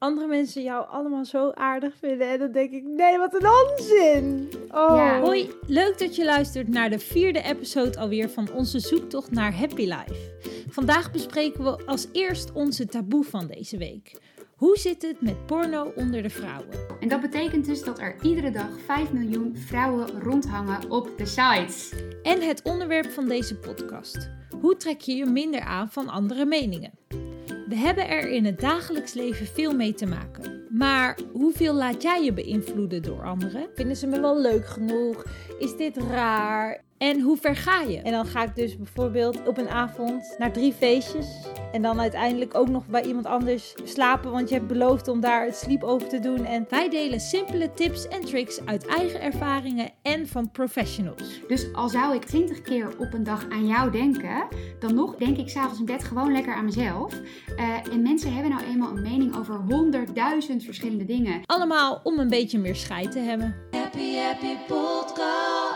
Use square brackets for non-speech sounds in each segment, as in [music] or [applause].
andere mensen jou allemaal zo aardig vinden. En dan denk ik, nee, wat een onzin. Oh. Ja. Hoi, leuk dat je luistert naar de vierde episode alweer van onze zoektocht naar Happy Life. Vandaag bespreken we als eerst onze taboe van deze week. Hoe zit het met porno onder de vrouwen? En dat betekent dus dat er iedere dag 5 miljoen vrouwen rondhangen op de sites. En het onderwerp van deze podcast. Hoe trek je je minder aan van andere meningen? We hebben er in het dagelijks leven veel mee te maken. Maar hoeveel laat jij je beïnvloeden door anderen? Vinden ze me wel leuk genoeg? Is dit raar? En hoe ver ga je? En dan ga ik dus bijvoorbeeld op een avond naar drie feestjes. En dan uiteindelijk ook nog bij iemand anders slapen. Want je hebt beloofd om daar het sleepover te doen. En Wij delen simpele tips en tricks uit eigen ervaringen en van professionals. Dus al zou ik 20 keer op een dag aan jou denken, dan nog denk ik s'avonds in bed gewoon lekker aan mezelf. Eh, en mensen hebben nou eenmaal een mening over honderdduizend verschillende dingen. Allemaal om een beetje meer scheid te hebben. Happy Happy Podcast.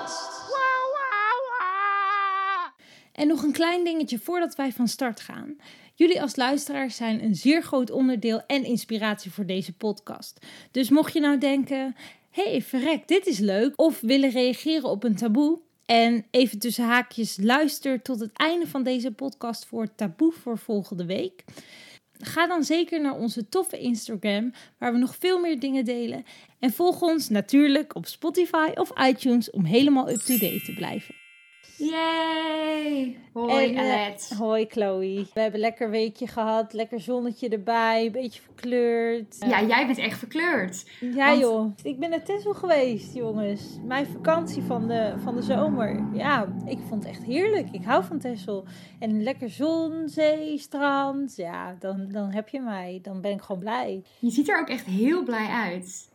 En nog een klein dingetje voordat wij van start gaan. Jullie als luisteraars zijn een zeer groot onderdeel en inspiratie voor deze podcast. Dus mocht je nou denken, hey, verrek, dit is leuk, of willen reageren op een taboe, en even tussen haakjes luister tot het einde van deze podcast voor taboe voor volgende week. Ga dan zeker naar onze toffe Instagram, waar we nog veel meer dingen delen. En volg ons natuurlijk op Spotify of iTunes om helemaal up-to-date te blijven. Yay! Hoi En, eh, Alet. hoi Chloe. We hebben een lekker weekje gehad. Lekker zonnetje erbij. Een beetje verkleurd. Ja, jij bent echt verkleurd. Ja Want- joh, ik ben naar Texel geweest jongens. Mijn vakantie van de, van de zomer. Ja, ik vond het echt heerlijk. Ik hou van Texel. En lekker zon, zee, strand. Ja, dan, dan heb je mij. Dan ben ik gewoon blij. Je ziet er ook echt heel blij uit.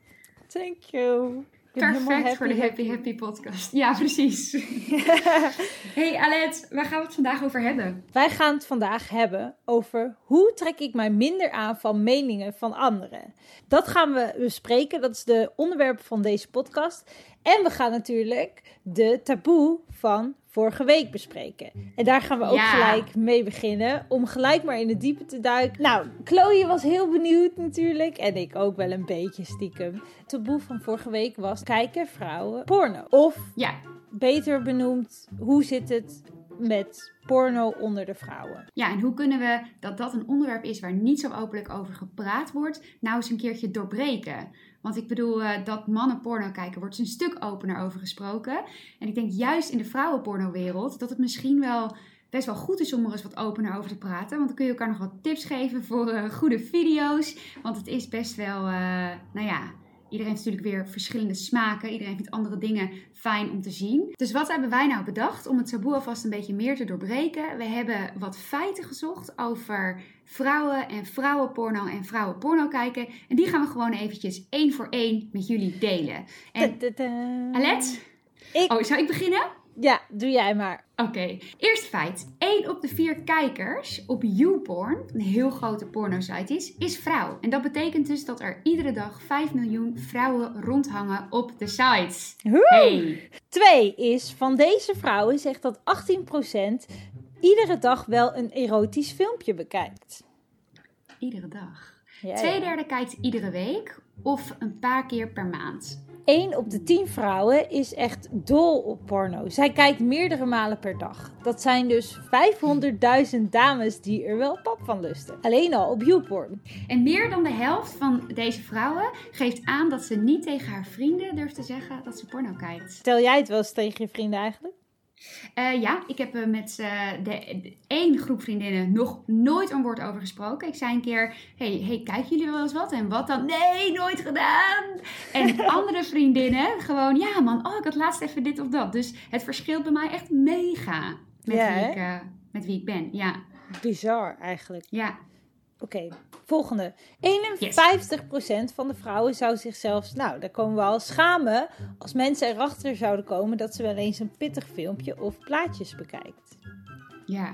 Thank you. Perfect voor de Happy Happy podcast. Ja, precies. [laughs] hey Alet, waar gaan we het vandaag over hebben? Wij gaan het vandaag hebben over hoe trek ik mij minder aan van meningen van anderen. Dat gaan we bespreken. Dat is de onderwerp van deze podcast. En we gaan natuurlijk de taboe van vorige week bespreken. En daar gaan we ook Ja. gelijk mee beginnen. Om gelijk maar in de diepe te duiken. Nou, Chloe was heel benieuwd natuurlijk. En ik ook wel een beetje stiekem. Het taboe van vorige week was kijken vrouwen porno. Of Ja, beter benoemd, hoe zit het met porno onder de vrouwen? Ja, en hoe kunnen we dat dat een onderwerp is waar niet zo openlijk over gepraat wordt, nou eens een keertje doorbreken? Want ik bedoel, eh, dat mannen porno kijken, wordt een stuk opener over gesproken. En ik denk juist in de vrouwenpornowereld dat het misschien wel best wel goed is om er eens wat opener over te praten. Want dan kun je elkaar nog wat tips geven voor eh, goede video's. Want het is best wel, eh, nou ja, Iedereen heeft natuurlijk weer verschillende smaken. Iedereen vindt andere dingen fijn om te zien. Dus wat hebben wij nou bedacht om het taboe alvast een beetje meer te doorbreken? We hebben wat feiten gezocht over vrouwen en vrouwenporno en vrouwenporno kijken. En die gaan we gewoon eventjes één voor één met jullie delen. En. Alet? Ik, Oh, zou ik beginnen? Ja, doe jij maar. Oké, eerst feit. 1 op de 4 kijkers op YouPorn, een heel grote pornosite is, is vrouw. En dat betekent dus dat er iedere dag 5 miljoen vrouwen rondhangen op de sites. Hey! Twee is, van deze vrouwen zegt dat 18% iedere dag wel een erotisch filmpje bekijkt. Iedere dag. Ja, Twee ja. kijkt iedere week of een paar keer per maand. 1 op de 10 vrouwen is echt dol op porno. Zij kijkt meerdere malen per dag. Dat zijn dus 500.000 dames die er wel pap van lusten. Alleen al op YouPorn. En meer dan de helft van deze vrouwen geeft aan dat ze niet tegen haar vrienden durft te zeggen dat ze porno kijkt. Stel jij het wel eens tegen je vrienden eigenlijk? Eh, ja, ik heb er met eh, de, de één groep vriendinnen nog nooit een woord over gesproken. Ik zei een keer, hey, hey, kijken jullie wel eens wat? En wat dan? Nee, nooit gedaan! En [laughs] andere vriendinnen gewoon, ja man, oh, ik had laatst even dit of dat. Dus het verschilt bij mij echt mega met, Ja, wie, ik, eh, met wie ik ben. Ja, Bizar eigenlijk. ja. Oké, volgende. 51% van de vrouwen zou zichzelf, nou, daar komen we al schamen als mensen erachter zouden komen dat ze wel eens een pittig filmpje of plaatjes bekijkt. Ja.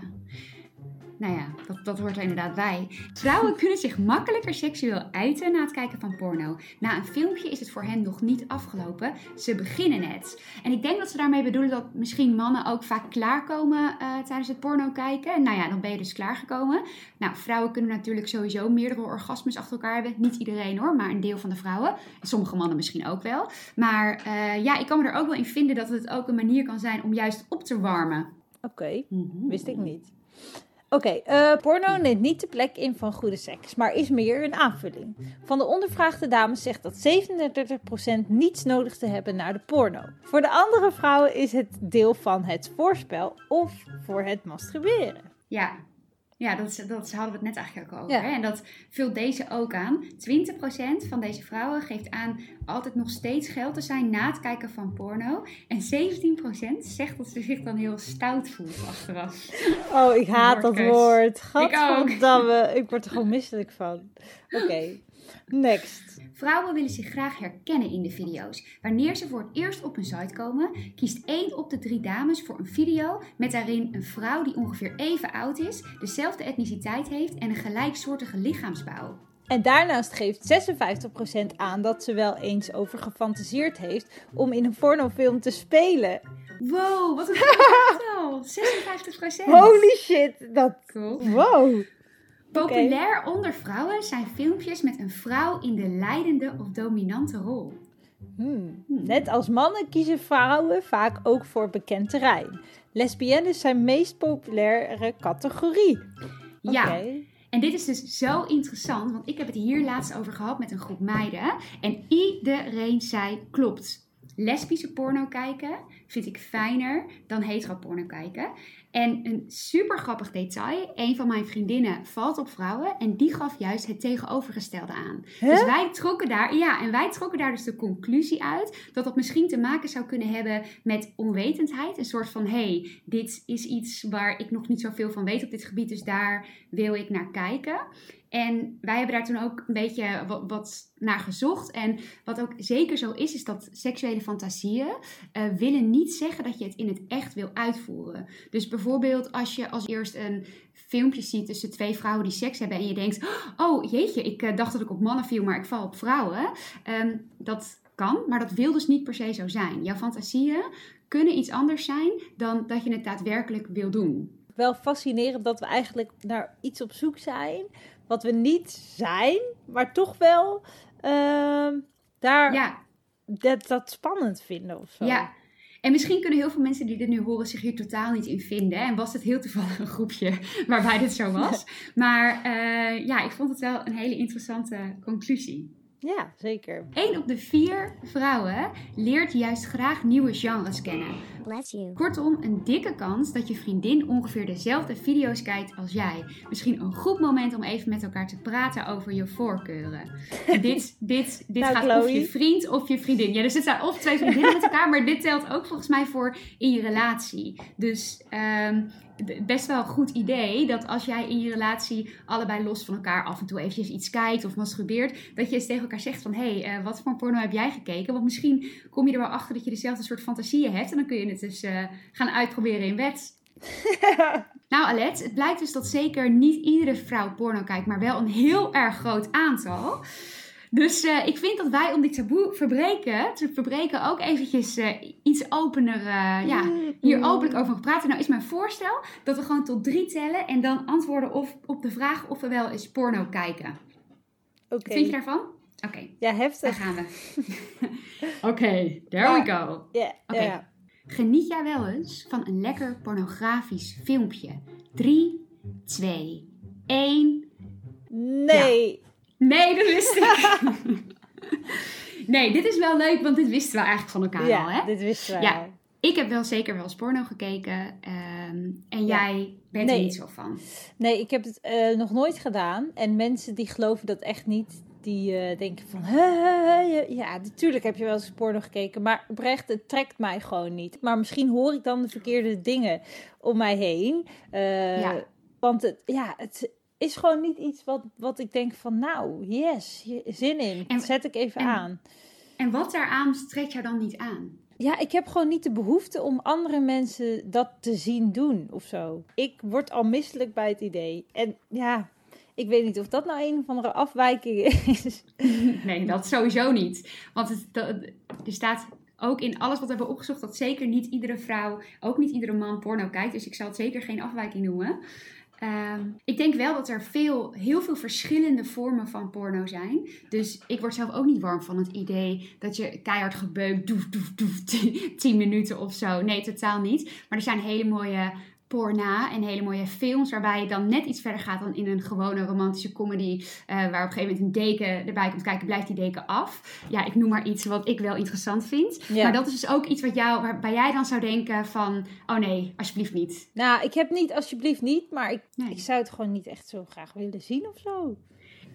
Nou ja, dat, dat hoort er inderdaad bij. Vrouwen [laughs] kunnen zich makkelijker seksueel uiten na het kijken van porno. Na een filmpje is het voor hen nog niet afgelopen. Ze beginnen net. En ik denk dat ze daarmee bedoelen dat misschien mannen ook vaak klaarkomen eh, tijdens het porno kijken. Nou ja, dan ben je dus klaargekomen. Nou, vrouwen kunnen natuurlijk sowieso meerdere orgasmes achter elkaar hebben. Niet iedereen hoor, maar een deel van de vrouwen. En sommige mannen misschien ook wel. Maar uh, ja, ik kan me er ook wel in vinden dat het ook een manier kan zijn om juist op te warmen. Oké, wist ik niet. Oké, uh, porno neemt niet de plek in van goede seks, maar is meer een aanvulling. Van de ondervraagde dames zegt dat 37% niets nodig te hebben naar de porno. Voor de andere vrouwen is het deel van het voorspel of voor het masturberen. Ja, ja, dat, dat hadden we het net eigenlijk ook over. Ja. Hè? En dat vult deze ook aan. 20% van deze vrouwen geeft aan altijd nog steeds geld te zijn na het kijken van porno. En 17% zegt dat ze zich dan heel stout voelt achteraf. Oh, ik haat dat woord. Ik ook. Gadverdamme, ik word er gewoon misselijk van. Oké, [laughs] next. Vrouwen willen zich graag herkennen in de video's. Wanneer ze voor het eerst op een site komen, kiest één op de drie dames voor een video met daarin een vrouw die ongeveer even oud is, dezelfde etniciteit heeft en een gelijksoortige lichaamsbouw. En daarnaast geeft 56% aan dat ze wel eens over gefantaseerd heeft om in een pornofilm te spelen. Wow, wat een getal! [laughs] 56%! Holy shit, dat... Cool. Wow. Populair onder vrouwen zijn filmpjes met een vrouw in de leidende of dominante rol. Hmm. Net als mannen kiezen vrouwen vaak ook voor bekend terrein. Lesbiennes zijn meest populaire categorie. Ja, en dit is dus zo interessant, want ik heb het hier laatst over gehad met een groep meiden. En iedereen zei, klopt, lesbische porno kijken vind ik fijner dan hetero porno kijken. En een super grappig detail, een van mijn vriendinnen valt op vrouwen en die gaf juist het tegenovergestelde aan. Dus wij trokken daar, ja, en wij trokken daar dus de conclusie uit dat dat misschien te maken zou kunnen hebben met onwetendheid. Een soort van, hey, dit is iets waar ik nog niet zoveel van weet op dit gebied, dus daar wil ik naar kijken. En wij hebben daar toen ook een beetje wat, naar gezocht. En wat ook zeker zo is, is dat seksuele fantasieën eh, willen niet zeggen dat je het in het echt wil uitvoeren. Dus bijvoorbeeld als je als eerst een filmpje ziet tussen twee vrouwen die seks hebben en je denkt, oh jeetje, ik eh, dacht dat ik op mannen viel, maar ik val op vrouwen. Ehm, dat kan, maar dat wil dus niet per se zo zijn. Jouw fantasieën kunnen iets anders zijn dan dat je het daadwerkelijk wil doen. Wel fascinerend dat we eigenlijk naar iets op zoek zijn wat we niet zijn, maar toch wel ehm, daar Ja, dat, dat spannend vinden of zo. Ja, en misschien kunnen heel veel mensen die dit nu horen zich hier totaal niet in vinden. En was het heel toevallig een groepje waarbij dit zo was. [laughs] Maar eh, ja, ik vond het wel een hele interessante conclusie. Ja, zeker. Eén op de vier vrouwen leert juist graag nieuwe genres kennen. Bless you. Kortom, een dikke kans dat je vriendin ongeveer dezelfde video's kijkt als jij. Misschien een goed moment om even met elkaar te praten over je voorkeuren. En [laughs] dit dit, dit Nou, gaat of Chloe. je vriend of je vriendin. Ja, dus het zijn of twee vriendinnen met elkaar, maar dit telt ook volgens mij voor in je relatie. Dus ehm, d- best wel een goed idee dat als jij in je relatie allebei los van elkaar af en toe eventjes iets kijkt of masturbeert, dat je eens tegen elkaar zegt van, hé, hey, eh, wat voor porno heb jij gekeken? Want misschien kom je er wel achter dat je dezelfde soort fantasieën hebt en dan kun je het dus eh, gaan uitproberen in bed. [laughs] Nou, Alet, het blijkt dus dat zeker niet iedere vrouw porno kijkt, maar wel een heel erg groot aantal. Dus eh, ik vind dat wij om dit taboe verbreken, te verbreken ook eventjes eh, iets opener, eh, ja, hier openlijk over praten. Nou is mijn voorstel dat we gewoon tot drie tellen en dan antwoorden of, op de vraag of we wel eens porno kijken. Oké. Wat vind je daarvan? Oké, Ja, daar heftig. gaan we. [laughs] Oké, there we go. Ja, Oké. ja. Geniet jij wel eens van een lekker pornografisch filmpje? 3, 2, 1. Nee. Nee, dat wist ik. nee, dit is wel leuk, want dit wisten we eigenlijk van elkaar Ja, al, hè? dit wisten we Ja. al. Ik heb wel zeker wel eens porno gekeken. ehm, en Ja. jij bent Nee. er niet zo van. Nee, ik heb het eh, nog nooit gedaan. En mensen die geloven dat echt niet, die eh, denken van... "Hè, Ja, natuurlijk heb je wel eens porno gekeken. Maar oprecht, het trekt mij gewoon niet. Maar misschien hoor ik dan de verkeerde dingen om mij heen. Eh, Ja. Want het, ja, het is gewoon niet iets wat, wat ik denk van... Nou, yes, zin in. En- Zet ik even en- aan. En wat daaraan trekt jou dan niet aan? Ja, ik heb gewoon niet de behoefte om andere mensen dat te zien doen of zo. Ik word al misselijk bij het idee. En ja, ik weet niet of dat nou een of andere afwijking is. [laughs] Nee, dat sowieso niet. Want het, dat- er staat ook in alles wat we hebben opgezocht dat zeker niet iedere vrouw, ook niet iedere man porno kijkt. Dus ik zal het zeker geen afwijking noemen. Ehm, ik denk wel dat er veel, heel veel verschillende vormen van porno zijn. Dus ik word zelf ook niet warm van het idee dat je keihard gebeukt, doef, doef, doef, [laughs] 10 minuten of zo. Nee, totaal niet. Maar er zijn hele mooie porna en hele mooie films waarbij je dan net iets verder gaat dan in een gewone romantische comedy. eh, waar op een gegeven moment een deken erbij komt kijken, blijft die deken af. Ja, ik noem maar iets wat ik wel interessant vind. Ja. Maar dat is dus ook iets wat jou, waarbij jij dan zou denken van, oh nee, alsjeblieft niet. Nou, ik heb niet, alsjeblieft niet, maar ik, Nee. ik zou het gewoon niet echt zo graag willen zien of zo.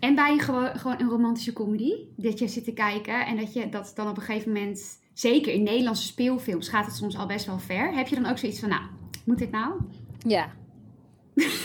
En bij gewoon, gewoon een romantische comedy, dat je zit te kijken en dat je dat dan op een gegeven moment, zeker in Nederlandse speelfilms, gaat het soms al best wel ver. Heb je dan ook zoiets van, nou, moet dit nou? Ja.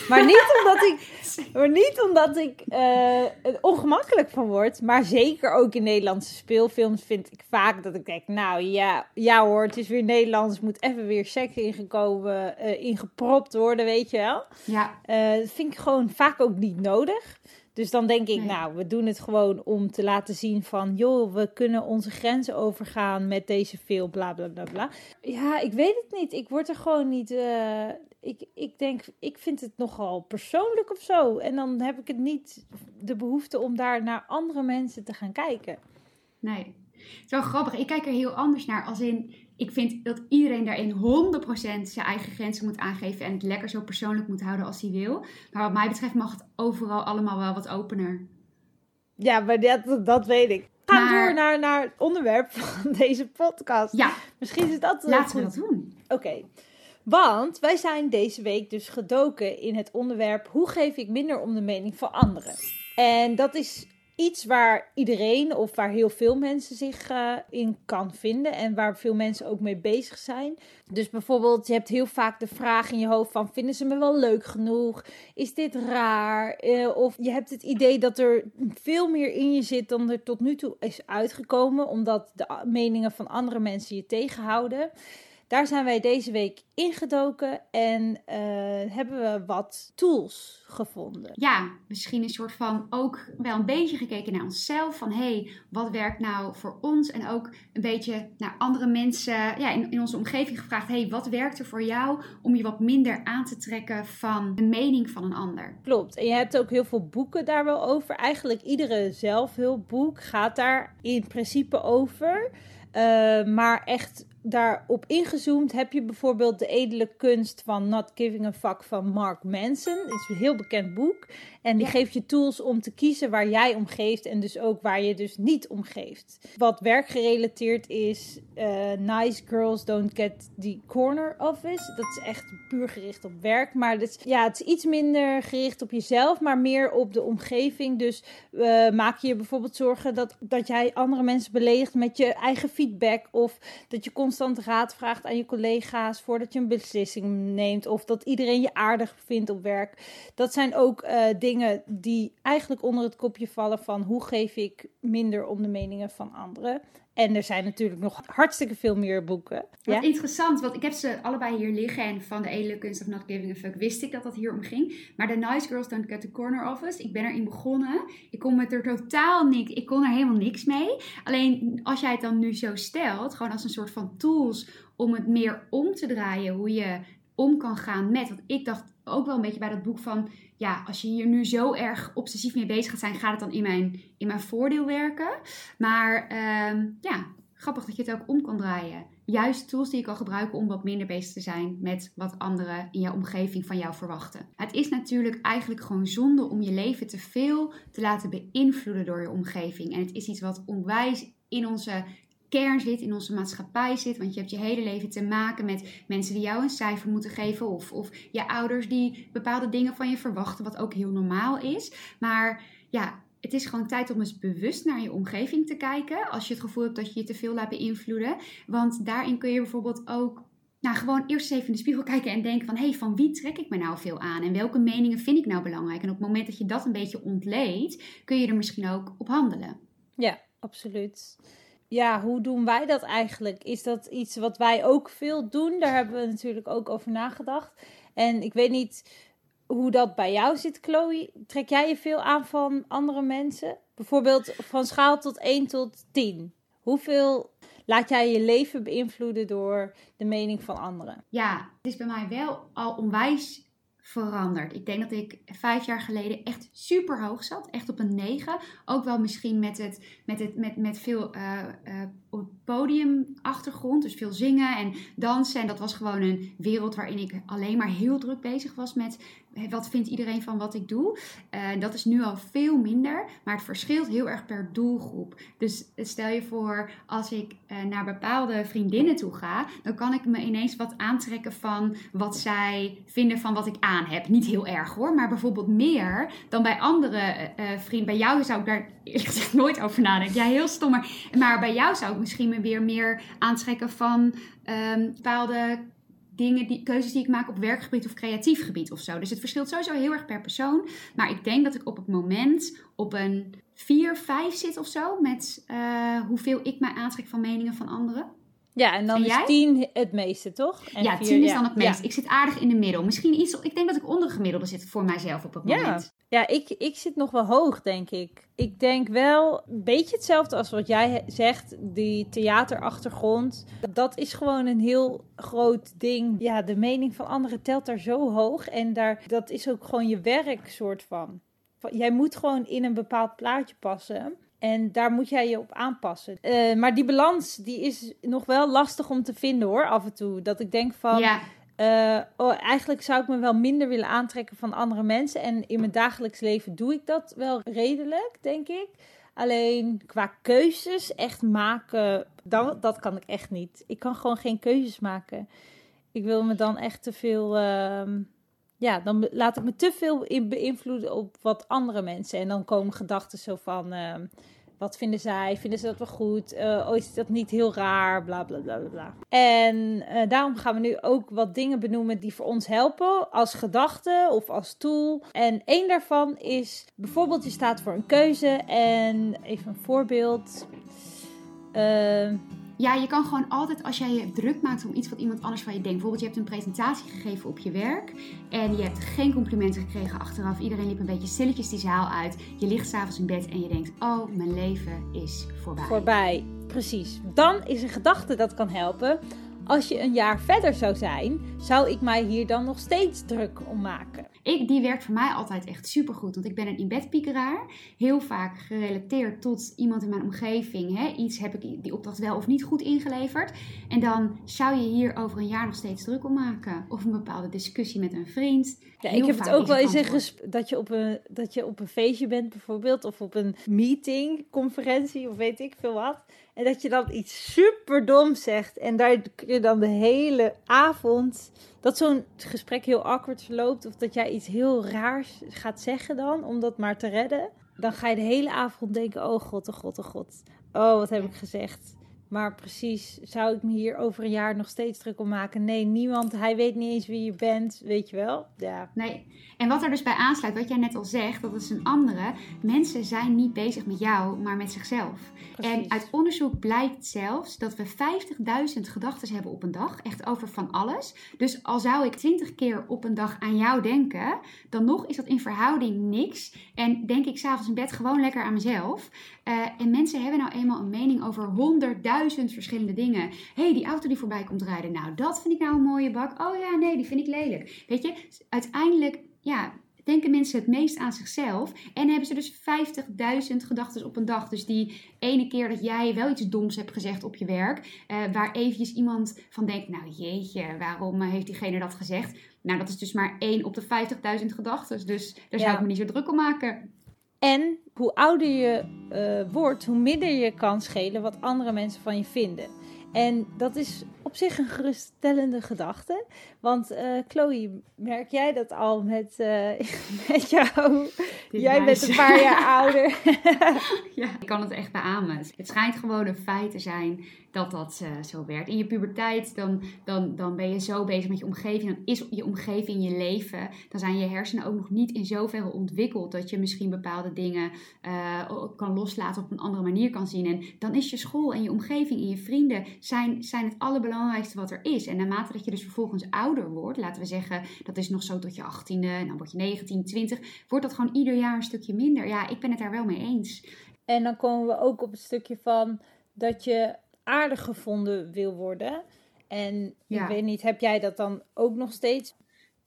Maar niet omdat ik, maar niet omdat ik eh, er ongemakkelijk van word. Maar zeker ook in Nederlandse speelfilms vind ik vaak dat ik denk... Nou ja, ja hoor, het is weer Nederlands. Moet even weer seks ingekomen, eh, ingepropt worden, weet je wel. Ja, Eh, dat vind ik gewoon vaak ook niet nodig. Dus dan denk ik, Nee. nou, we doen het gewoon om te laten zien van... joh, we kunnen onze grenzen overgaan met deze film, bla, bla, bla, bla. Ja, ik weet het niet. Ik word er gewoon niet... eh, ik, ik denk, ik vind het nogal persoonlijk of zo. En dan heb ik het niet de behoefte om daar naar andere mensen te gaan kijken. nee. Het is wel grappig. Ik kijk er heel anders naar. Als in, ik vind dat iedereen daarin 100% zijn eigen grenzen moet aangeven. En het lekker zo persoonlijk moet houden als hij wil. Maar wat mij betreft mag het overal allemaal wel wat opener. Ja, maar dat, dat weet ik. Maar- door naar, naar het onderwerp van deze podcast. Ja, Misschien is dat... laten we dat doen. Oké, want wij zijn deze week dus gedoken in het onderwerp hoe geef ik minder om de mening van anderen. En dat is iets waar iedereen of waar heel veel mensen zich eh, in kan vinden en waar veel mensen ook mee bezig zijn. Dus bijvoorbeeld, je hebt heel vaak de vraag in je hoofd van vinden ze me wel leuk genoeg? Is dit raar? Eh, of je hebt het idee dat er veel meer in je zit dan er tot nu toe is uitgekomen, omdat de meningen van andere mensen je tegenhouden. Daar zijn wij deze week ingedoken en eh, hebben we wat tools gevonden. ja, misschien een soort van ook wel een beetje gekeken naar onszelf. Van hé, hey, wat werkt nou voor ons? En ook een beetje naar andere mensen ja, in, in onze omgeving gevraagd. Hé, hey, wat werkt er voor jou om je wat minder aan te trekken van de mening van een ander? Klopt. En je hebt ook heel veel boeken daar wel over. Eigenlijk iedere zelfhulpboek gaat daar in principe over. Eh, maar echt daarop ingezoomd heb je bijvoorbeeld De Edele Kunst van Not Giving a Fuck van Mark Manson. Het is een heel bekend boek. En die Ja. geeft je tools om te kiezen waar jij om geeft en dus ook waar je dus niet om geeft. Wat werkgerelateerd is, eh, Nice Girls Don't Get the Corner Office. Dat is echt puur gericht op werk. Maar dat is, ja, het is iets minder gericht op jezelf, maar meer op de omgeving. Dus eh, maak je je bijvoorbeeld zorgen dat, dat jij andere mensen beledigt met je eigen feedback. Of dat je constant raad vraagt aan je collega's voordat je een beslissing neemt. Of dat iedereen je aardig vindt op werk. Dat zijn ook eh, dingen die eigenlijk onder het kopje vallen van hoe geef ik minder om de meningen van anderen. En er zijn natuurlijk nog hartstikke veel meer boeken. Wat Ja? interessant, want ik heb ze allebei hier liggen. En van de edele kunst of not giving a fuck wist ik dat dat hier om ging. Maar de Nice Girls Don't Get the Corner Office, ik ben erin begonnen. Ik kon met er totaal niks, ik kon er helemaal niks mee. Alleen als jij het dan nu zo stelt, gewoon als een soort van tools om het meer om te draaien. Hoe je om kan gaan met. Want ik dacht ook wel een beetje bij dat boek van... Ja, als je hier nu zo erg obsessief mee bezig gaat zijn, gaat het dan in mijn, in mijn voordeel werken. Maar ehm, ja, grappig dat je het ook om kan draaien. Juist tools die je kan gebruiken om wat minder bezig te zijn met wat anderen in jouw omgeving van jou verwachten. Het is natuurlijk eigenlijk gewoon zonde om je leven te veel te laten beïnvloeden door je omgeving. En het is iets wat onwijs in onze kern zit, in onze maatschappij zit. Want je hebt je hele leven te maken met mensen die jou een cijfer moeten geven. Of, of je ouders die bepaalde dingen van je verwachten, wat ook heel normaal is. Maar ja, het is gewoon tijd om eens bewust naar je omgeving te kijken. Als je het gevoel hebt dat je je te veel laat beïnvloeden. Want daarin kun je bijvoorbeeld ook nou, gewoon eerst eens even in de spiegel kijken en denken van... hé, hey, van wie trek ik me nou veel aan? En welke meningen vind ik nou belangrijk? En op het moment dat je dat een beetje ontleedt, kun je er misschien ook op handelen. Ja, absoluut. Ja, hoe doen wij dat eigenlijk? Is dat iets wat wij ook veel doen? Daar hebben we natuurlijk ook over nagedacht. En ik weet niet hoe dat bij jou zit, Chloe. Trek jij je veel aan van andere mensen? Bijvoorbeeld van schaal tot 1 tot 10. Hoeveel laat jij je leven beïnvloeden door de mening van anderen? Ja, het is bij mij wel al onwijs veranderd. Ik denk dat ik vijf jaar geleden echt super hoog zat. Echt op een 9. Ook wel misschien met, het, met, het, met, met veel uh, uh, podiumachtergrond. Dus veel zingen en dansen. En dat was gewoon een wereld waarin ik alleen maar heel druk bezig was met wat vindt iedereen van wat ik doe. Uh, dat is nu al veel minder, maar het verschilt heel erg per doelgroep. Dus stel je voor, als ik uh, naar bepaalde vriendinnen toe ga, dan kan ik me ineens wat aantrekken van wat zij vinden van wat ik aan heb. Niet heel erg hoor, maar bijvoorbeeld meer dan bij andere uh, vrienden. Bij jou zou ik daar nooit over nadenken. Ja, heel stom. Maar, maar bij jou zou ik misschien me weer meer aantrekken van um, bepaalde dingen, die, keuzes die ik maak op werkgebied of creatief gebied of zo. Dus het verschilt sowieso heel erg per persoon. Maar ik denk dat ik op het moment op een 4, 5 zit of zo. Met uh, hoeveel ik mij aantrek van meningen van anderen. Ja, en dan en is 10 het meeste, toch? En ja, 10 is dan het meest. Ja. Ik zit aardig in de middel. Misschien iets, ik denk dat ik onder gemiddelde zit voor mijzelf op het moment. Ja, ja ik, ik zit nog wel hoog, denk ik. Ik denk wel een beetje hetzelfde als wat jij zegt. Die theaterachtergrond. Dat is gewoon een heel groot ding. Ja, de mening van anderen telt daar zo hoog. En daar, dat is ook gewoon je werk, soort van. Jij moet gewoon in een bepaald plaatje passen. En daar moet jij je op aanpassen. Uh, maar die balans die is nog wel lastig om te vinden hoor, af en toe. Dat ik denk van. Ja. Uh, oh, eigenlijk zou ik me wel minder willen aantrekken van andere mensen. En in mijn dagelijks leven doe ik dat wel redelijk, denk ik. Alleen qua keuzes echt maken, dat, dat kan ik echt niet. Ik kan gewoon geen keuzes maken. Ik wil me dan echt te veel. Uh, ja, dan laat ik me te veel in beïnvloeden op wat andere mensen. En dan komen gedachten zo van. Uh, wat vinden zij? Vinden ze dat wel goed? Uh, is dat niet heel raar? Bla bla bla bla. En uh, daarom gaan we nu ook wat dingen benoemen die voor ons helpen. Als gedachte of als tool. En één daarvan is bijvoorbeeld: je staat voor een keuze. En even een voorbeeld. Uh, ja, je kan gewoon altijd, als jij je druk maakt om iets wat iemand anders van je denkt. Bijvoorbeeld, je hebt een presentatie gegeven op je werk. En je hebt geen complimenten gekregen achteraf. Iedereen liep een beetje stilletjes die zaal uit. Je ligt s'avonds in bed en je denkt: Oh, mijn leven is voorbij. Voorbij, precies. Dan is een gedachte dat kan helpen. Als je een jaar verder zou zijn, zou ik mij hier dan nog steeds druk om maken. Ik, die werkt voor mij altijd echt supergoed. Want ik ben een in-bed-piekeraar. Heel vaak gerelateerd tot iemand in mijn omgeving. Hè? Iets heb ik die opdracht wel of niet goed ingeleverd. En dan zou je hier over een jaar nog steeds druk om maken. Of een bepaalde discussie met een vriend. Ja, ik heb het ook wel eens in dat je, op een, dat je op een feestje bent bijvoorbeeld. Of op een meeting, conferentie of weet ik veel wat. En dat je dan iets super dom zegt. En daar kun je dan de hele avond. Dat zo'n gesprek heel awkward verloopt. Of dat jij iets heel raars gaat zeggen dan. Om dat maar te redden. Dan ga je de hele avond denken: oh god, oh god, oh god. Oh, wat heb ik gezegd? Maar precies, zou ik me hier over een jaar nog steeds druk om maken? Nee, niemand. Hij weet niet eens wie je bent, weet je wel? Ja. Nee. En wat er dus bij aansluit, wat jij net al zegt, dat is een andere. Mensen zijn niet bezig met jou, maar met zichzelf. Precies. En uit onderzoek blijkt zelfs dat we 50.000 gedachten hebben op een dag. Echt over van alles. Dus al zou ik 20 keer op een dag aan jou denken, dan nog is dat in verhouding niks. En denk ik s'avonds in bed gewoon lekker aan mezelf. Uh, en mensen hebben nou eenmaal een mening over 100.000 verschillende dingen. hey, die auto die voorbij komt rijden. Nou, dat vind ik nou een mooie bak. Oh ja, nee, die vind ik lelijk. Weet je, uiteindelijk, ja, denken mensen het meest aan zichzelf. En hebben ze dus 50.000 gedachten op een dag. Dus die ene keer dat jij wel iets doms hebt gezegd op je werk. Uh, waar eventjes iemand van denkt, nou jeetje, waarom heeft diegene dat gezegd? Nou, dat is dus maar 1 op de 50.000 gedachten. Dus daar zou ja. ik me niet zo druk om maken. En hoe ouder je uh, wordt, hoe minder je kan schelen wat andere mensen van je vinden. En dat is op zich een geruststellende gedachte. Want uh, Chloe, merk jij dat al met, uh, [laughs] met jou? Dit jij bent een paar jaar ouder. [laughs] Ja, ik kan het echt beamen. Het schijnt gewoon een feit te zijn dat dat eh, zo werkt. In je puberteit, dan, dan, dan ben je zo bezig met je omgeving. Dan is je omgeving je leven. Dan zijn je hersenen ook nog niet in zoverre ontwikkeld dat je misschien bepaalde dingen eh, kan loslaten op een andere manier kan zien. En dan is je school en je omgeving en je vrienden zijn, zijn het allerbelangrijkste wat er is. En naarmate dat je dus vervolgens ouder wordt, laten we zeggen, dat is nog zo tot je 18e, dan word je 19, 20, wordt dat gewoon ieder jaar een stukje minder. Ja, ik ben het daar wel mee eens. En dan komen we ook op het stukje van dat je aardig gevonden wil worden. En Ja. ik weet niet, heb jij dat dan ook nog steeds?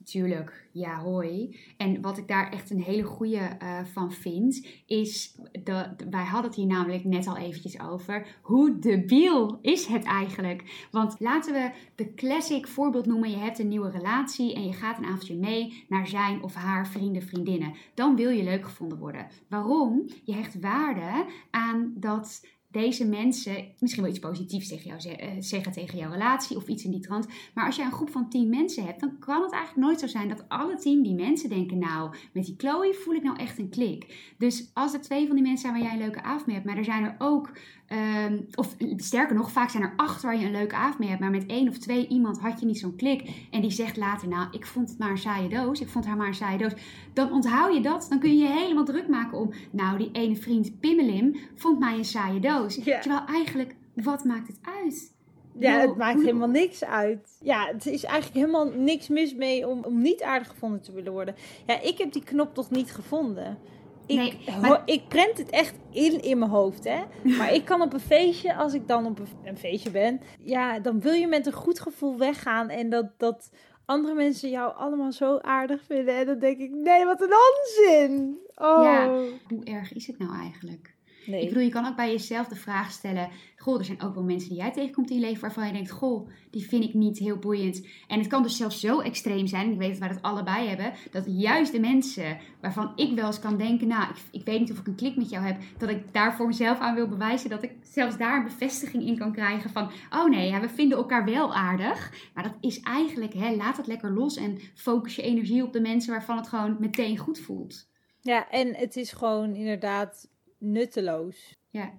Tuurlijk, ja hoi. En wat ik daar echt een hele goede eh, van vind, is, dat wij hadden het hier namelijk net al eventjes over, hoe debiel is het eigenlijk? Want laten we de classic voorbeeld noemen, je hebt een nieuwe relatie en je gaat een avondje mee naar zijn of haar vrienden, vriendinnen. Dan wil je leuk gevonden worden. Waarom? Je hecht waarde aan dat deze mensen misschien wel iets positiefs tegen jou eh, zeggen tegen jouw relatie of iets in die trant. Maar als je een groep van tien mensen hebt, dan kan het eigenlijk nooit zo zijn dat alle tien die mensen denken: Nou, met die Chloe voel ik nou echt een klik. Dus als er twee van die mensen zijn waar jij een leuke avond mee hebt, maar er zijn er ook, ehm, of sterker nog, vaak zijn er acht waar je een leuke avond mee hebt, maar met één of twee iemand had je niet zo'n klik. En die zegt later: Nou, ik vond het maar een saaie doos, ik vond haar maar een saaie doos. Dan onthoud je dat, dan kun je je helemaal druk maken om: Nou, die ene vriend Pimmelim vond mij een saaie doos. Ja. Terwijl eigenlijk, wat maakt het uit? Ja, het maakt helemaal niks uit. Ja, het is eigenlijk helemaal niks mis mee om, om niet aardig gevonden te willen worden. Ja, ik heb die knop toch niet gevonden. Ik, Nee, maar- ik prent het echt in in mijn hoofd, hè. [laughs] Maar ik kan op een feestje, als ik dan op een, een feestje ben... Ja, dan wil je met een goed gevoel weggaan. En dat, dat andere mensen jou allemaal zo aardig vinden. En dan denk ik, nee, wat een onzin. Oh, Ja. Hoe erg is het nou eigenlijk? Nee. Ik bedoel, je kan ook bij jezelf de vraag stellen: Goh, er zijn ook wel mensen die jij tegenkomt in je leven waarvan je denkt: Goh, die vind ik niet heel boeiend. En het kan dus zelfs zo extreem zijn, en ik weet dat wij dat allebei hebben, dat juist de mensen waarvan ik wel eens kan denken: Nou, ik, ik weet niet of ik een klik met jou heb, dat ik daar voor mezelf aan wil bewijzen dat ik zelfs daar een bevestiging in kan krijgen van: Oh nee, ja, we vinden elkaar wel aardig. Maar dat is eigenlijk, hè, laat het lekker los en focus je energie op de mensen waarvan het gewoon meteen goed voelt. Ja, en het is gewoon inderdaad nutteloos. Ja.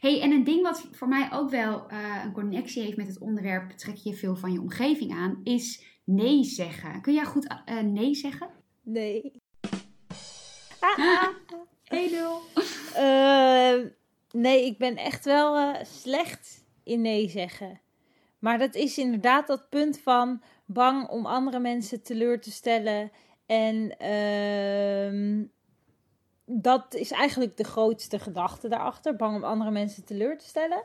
Hey, en een ding wat voor mij ook wel eh, een connectie heeft met het onderwerp trek je veel van je omgeving aan, is nee zeggen. Kun jij goed eh, nee zeggen? Nee. Ah, 1-0. Eh, nee, ik ben echt wel slecht in nee zeggen. Maar dat is inderdaad dat punt van bang om andere mensen teleur te stellen. En ehm, dat is eigenlijk de grootste gedachte daarachter. Bang om andere mensen teleur te stellen.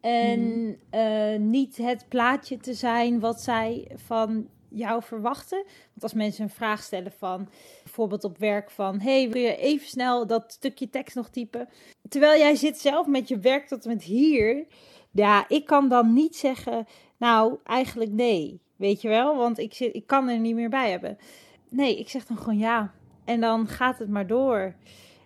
En eh, niet het plaatje te zijn wat zij van jou verwachten. Want als mensen een vraag stellen van bijvoorbeeld op werk van... hey, wil je even snel dat stukje tekst nog typen? Terwijl jij zit zelf met je werk tot en met hier. Ja, ik kan dan niet zeggen, nou, eigenlijk nee. Weet je wel? Want ik, zit, ik kan er niet meer bij hebben. Nee, ik zeg dan gewoon ja. En dan gaat het maar door.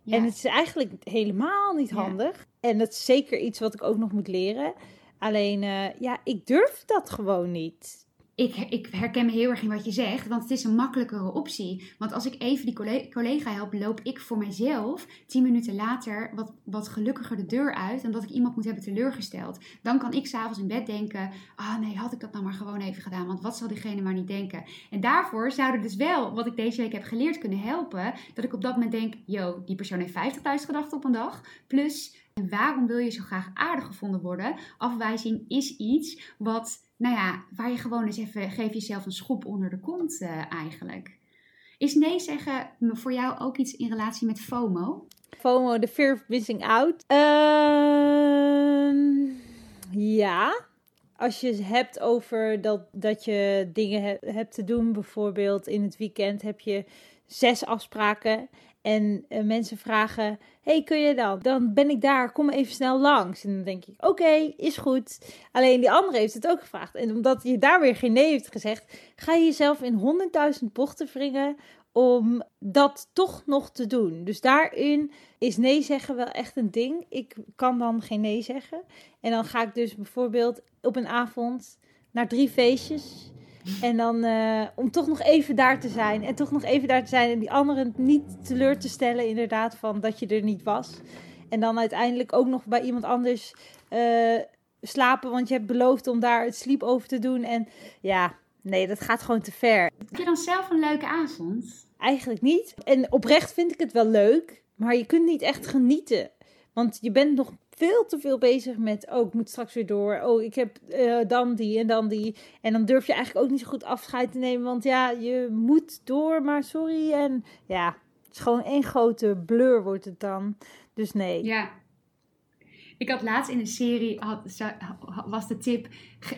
Ja. En het is eigenlijk helemaal niet Ja. handig. En dat is zeker iets wat ik ook nog moet leren. Alleen, eh, ja, ik durf dat gewoon niet. Ik, ik herken me heel erg in wat je zegt, want het is een makkelijkere optie. Want als ik even die colle- collega help, loop ik voor mijzelf tien minuten later wat, wat gelukkiger de deur uit dan dat ik iemand moet hebben teleurgesteld. Dan kan ik s'avonds in bed denken, ah nee, had ik dat nou maar gewoon even gedaan, want wat zal diegene maar niet denken? En daarvoor zou er dus wel, wat ik deze week heb geleerd, kunnen helpen, dat ik op dat moment denk, yo, die persoon heeft 50.000 gedachten op een dag, plus... En waarom wil je zo graag aardig gevonden worden? Afwijzing is iets wat, nou ja, waar je gewoon eens even, geef jezelf een schop onder de kont eh, eigenlijk. Is nee zeggen voor jou ook iets in relatie met FOMO? FOMO, the fear of missing out. Ehm, ja. Als je het hebt over dat, dat je dingen he- hebt te doen, bijvoorbeeld in het weekend heb je zes afspraken en eh, mensen vragen: Hey, kun je dan? Dan ben ik daar, kom even snel langs. En dan denk ik: Oké, is goed. Alleen die andere heeft het ook gevraagd. En omdat je daar weer geen nee heeft gezegd, ga je jezelf in honderdduizend bochten wringen om dat toch nog te doen. Dus daarin is nee zeggen wel echt een ding. Ik kan dan geen nee zeggen. En dan ga ik dus bijvoorbeeld op een avond naar drie feestjes. En dan eh, om toch nog even daar te zijn. En toch nog even daar te zijn. En die anderen niet teleur te stellen, inderdaad, van dat je er niet was. En dan uiteindelijk ook nog bij iemand anders eh, slapen. Want je hebt beloofd om daar het sleepover te doen. En ja, nee, dat gaat gewoon te ver. Heb je dan zelf een leuke avond? Eigenlijk niet. En oprecht vind ik het wel leuk. Maar je kunt niet echt genieten. Want je bent nog veel te veel bezig met, oh, ik moet straks weer door. Oh, ik heb eh, dan die en dan die. En dan durf je eigenlijk ook niet zo goed afscheid te nemen. Want ja, je moet door, maar sorry. En ja, het is gewoon één grote blur wordt het dan. Dus nee. Ja. Ik had laatst in een serie, had, was de tip,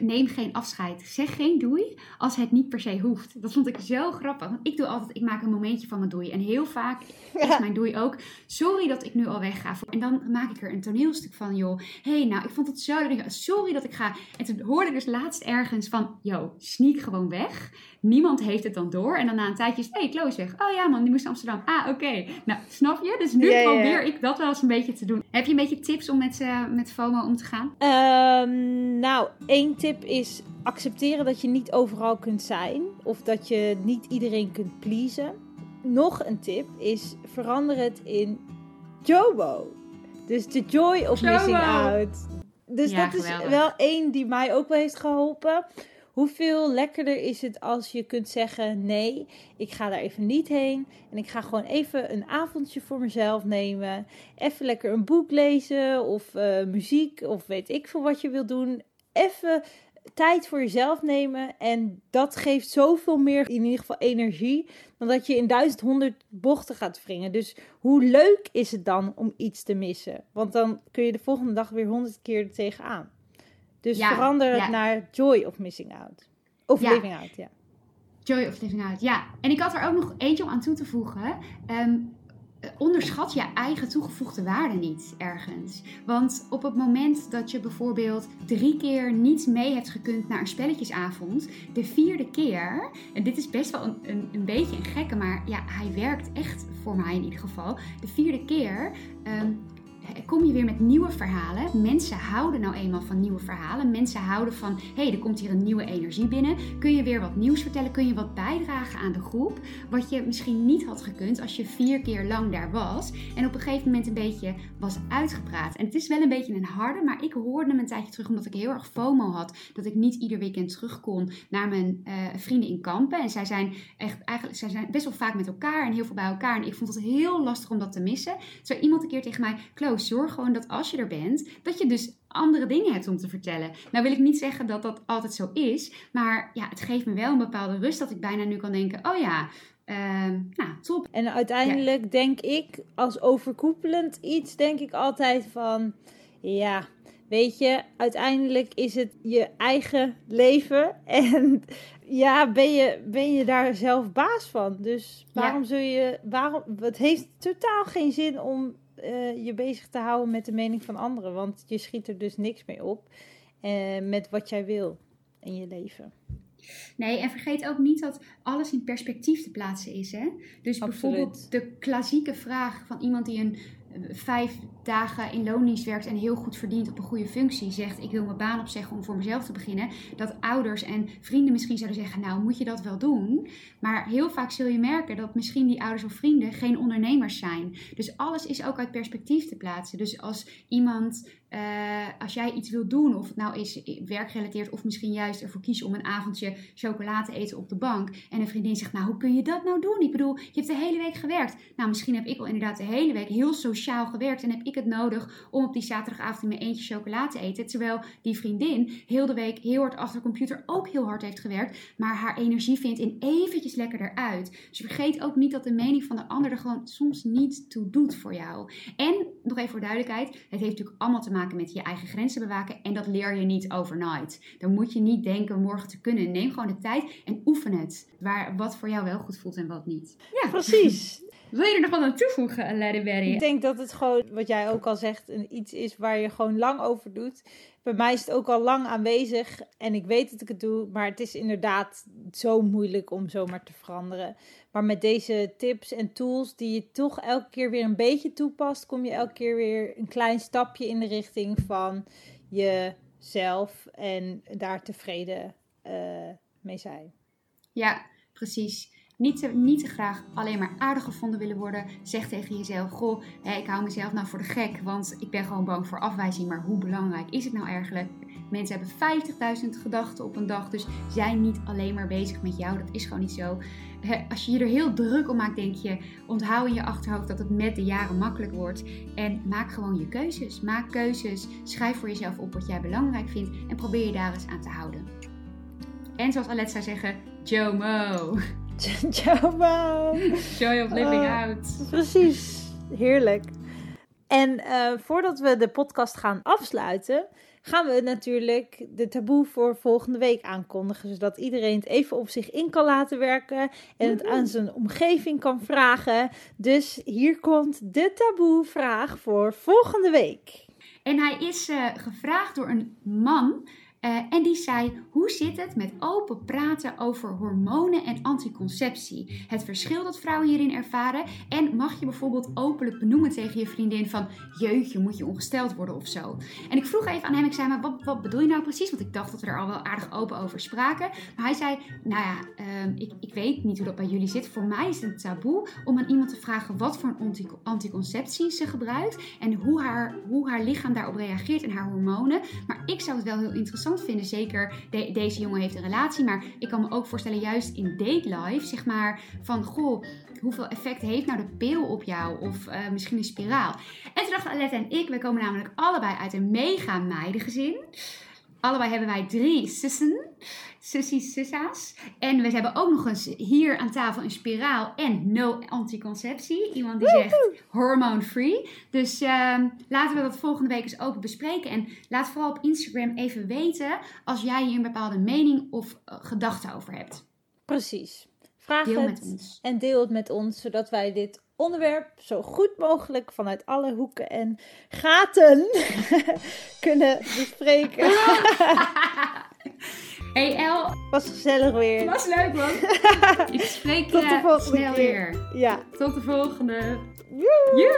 neem geen afscheid. Zeg geen doei als het niet per se hoeft. Dat vond ik zo grappig. Want ik doe altijd, ik maak een momentje van mijn doei. En heel vaak is mijn doei ook, sorry dat ik nu al wegga. En dan maak ik er een toneelstuk van, joh. Hé, hey, nou, ik vond het zo. Sorry dat ik ga. En toen hoorde ik dus laatst ergens van, yo, sneak gewoon weg. Niemand heeft het dan door. En dan na een tijdje is, hé, hey, Chloe is weg. Oh ja man, die moest naar Amsterdam. Ah, oké. Nou, snap je? Dus nu probeer ik dat wel eens een beetje te doen. Heb je een beetje tips om met, eh, met FOMO om te gaan? Ehm, nou, één tip is accepteren dat je niet overal kunt zijn. Of dat je niet iedereen kunt pleasen. Nog een tip is verander het in JOMO. Dus the joy of missing out. Dus Ja, dat is wel één die mij ook wel heeft geholpen. Hoeveel lekkerder is het als je kunt zeggen: nee, ik ga daar even niet heen. En ik ga gewoon even een avondje voor mezelf nemen. Even lekker een boek lezen of eh, muziek of weet ik veel wat je wil doen. Even tijd voor jezelf nemen. En dat geeft zoveel meer, in ieder geval energie, dan dat je in duizend honderd bochten gaat wringen. Dus hoe leuk is het dan om iets te missen? Want dan kun je de volgende dag weer honderd keer er tegenaan. Dus Ja, verander het ja. naar joy of missing out. Of Ja. living out, ja. Joy of Living Out, ja. En ik had er ook nog eentje om aan toe te voegen. Ehm, eh, onderschat je eigen toegevoegde waarde niet ergens. Want op het moment dat je bijvoorbeeld drie keer niet mee hebt gekund naar een spelletjesavond, de vierde keer, en dit is best wel een, een, een beetje een gekke, maar ja, hij werkt echt voor mij in ieder geval. De vierde keer ehm, kom je weer met nieuwe verhalen. Mensen houden nou eenmaal van nieuwe verhalen. Mensen houden van, hé, hey, er komt hier een nieuwe energie binnen. Kun je weer wat nieuws vertellen? Kun je wat bijdragen aan de groep? Wat je misschien niet had gekund als je vier keer lang daar was. En op een gegeven moment een beetje was uitgepraat. En het is wel een beetje een harde, maar ik hoorde hem een tijdje terug omdat ik heel erg FOMO had. Dat ik niet ieder weekend terug kon naar mijn eh, vrienden in kampen. En zij zijn echt eigenlijk, zij zijn best wel vaak met elkaar en heel veel bij elkaar. En ik vond het heel lastig om dat te missen. Zo iemand een keer tegen mij, Zorg gewoon dat als je er bent, dat je dus andere dingen hebt om te vertellen. Nou wil ik niet zeggen dat dat altijd zo is, maar ja, het geeft me wel een bepaalde rust dat ik bijna nu kan denken, oh ja, ehm, nou top. En uiteindelijk denk ik, als overkoepelend iets, denk ik altijd van, ja, weet je, uiteindelijk is het je eigen leven [laughs] en ja, ben je, ben je daar zelf baas van. Dus waarom zul je, waarom, het heeft totaal geen zin om eh, je bezig te houden met de mening van anderen, want je schiet er dus niks mee op eh, met wat jij wil in je leven. Nee, en vergeet ook niet dat alles in perspectief te plaatsen is. Hè? Dus Absoluut. bijvoorbeeld de klassieke vraag van iemand die een eh, vijf dagen in loondienst werkt en heel goed verdient op een goede functie, zegt ik wil mijn baan opzeggen om voor mezelf te beginnen. Dat ouders en vrienden misschien zouden zeggen, nou moet je dat wel doen. Maar heel vaak zul je merken dat misschien die ouders of vrienden geen ondernemers zijn. Dus alles is ook uit perspectief te plaatsen. Dus als iemand, eh, als jij iets wil doen, of het nou is werkgerelateerd of misschien juist ervoor kiezen om een avondje chocola te eten op de bank. En een vriendin zegt, nou hoe kun je dat nou doen? Ik bedoel, je hebt de hele week gewerkt. Nou, misschien heb ik wel inderdaad de hele week heel sociaal gewerkt en heb ik nodig om op die zaterdagavond in mijn eentje chocola te eten. Terwijl die vriendin heel de week heel hard achter de computer ook heel hard heeft gewerkt, maar haar energie vindt in eventjes lekker eruit. Dus vergeet ook niet dat de mening van de ander er gewoon soms niet toe doet voor jou. En nog even voor duidelijkheid, het heeft natuurlijk allemaal te maken met je eigen grenzen bewaken en dat leer je niet overnight. Dan moet je niet denken morgen te kunnen. Neem gewoon de tijd en oefen het. Waar, wat voor jou wel goed voelt en wat niet. Ja, Precies. Wil je er nog wat aan toevoegen, Lady Berry? Ik denk dat het gewoon, wat jij ook al zegt, een iets is waar je gewoon lang over doet. Bij mij is het ook al lang aanwezig en ik weet dat ik het doe, maar het is inderdaad zo moeilijk om zomaar te veranderen. Maar met deze tips en tools die je toch elke keer weer een beetje toepast, kom je elke keer weer een klein stapje in de richting van jezelf en daar tevreden eh, mee zijn. Ja, precies. Niet te, niet te graag alleen maar aardig gevonden willen worden. Zeg tegen jezelf: Goh, ik hou mezelf nou voor de gek, want ik ben gewoon bang voor afwijzing. Maar hoe belangrijk is het nou eigenlijk? Mensen hebben 50.000 gedachten op een dag, dus zijn niet alleen maar bezig met jou. Dat is gewoon niet zo. Als je je er heel druk om maakt, denk je: onthoud in je achterhoofd dat het met de jaren makkelijk wordt. En maak gewoon je keuzes. Maak keuzes. Schrijf voor jezelf op wat jij belangrijk vindt en probeer je daar eens aan te houden. En zoals Alet zou zeggen: Jomo. [laughs] Ciao, bye. Joy of living Oh. out. Precies, heerlijk. En eh, voordat we de podcast gaan afsluiten, gaan we natuurlijk de taboe voor volgende week aankondigen. Zodat iedereen het even op zich in kan laten werken en het aan zijn omgeving kan vragen. Dus hier komt de taboe-vraag voor volgende week. En hij is eh, gevraagd door een man. Eh, en die zei: Hoe zit het met open praten over hormonen en anticonceptie? Het verschil dat vrouwen hierin ervaren. En mag je bijvoorbeeld openlijk benoemen tegen je vriendin: van jeugdje, moet je ongesteld worden of zo? En ik vroeg even aan hem: Ik zei, maar wat, wat bedoel je nou precies? Want ik dacht dat we er al wel aardig open over spraken. Maar hij zei: Nou ja, ehm, ik, ik weet niet hoe dat bij jullie zit. Voor mij is het taboe om aan iemand te vragen wat voor anticonceptie ze gebruikt. En hoe haar, hoe haar lichaam daarop reageert en haar hormonen. Maar ik zou het wel heel interessant vinden. Zeker, de- deze jongen heeft een relatie. Maar ik kan me ook voorstellen, juist in date life, zeg maar, van goh, hoeveel effect heeft nou de pil op jou? Of eh, misschien een spiraal. En toen dachten Alette en ik, wij komen namelijk allebei uit een mega meidengezin. Allebei hebben wij drie zussen. Sussies, sussa's. En we hebben ook nog eens hier aan tafel een spiraal en no anticonceptie. Iemand die zegt hormone free. Dus ehm, laten we dat volgende week eens open bespreken. En laat vooral op Instagram even weten als jij hier een bepaalde mening of eh, gedachte over hebt. Precies. Vraag Deel het met ons. en deel het met ons, zodat wij dit onderwerp zo goed mogelijk vanuit alle hoeken en gaten [laughs] kunnen bespreken. [laughs] Hey El, Was gezellig weer. was leuk man. [laughs] Ik spreek Tot de je volgende snel keer. weer. Ja. Tot de volgende. Joe!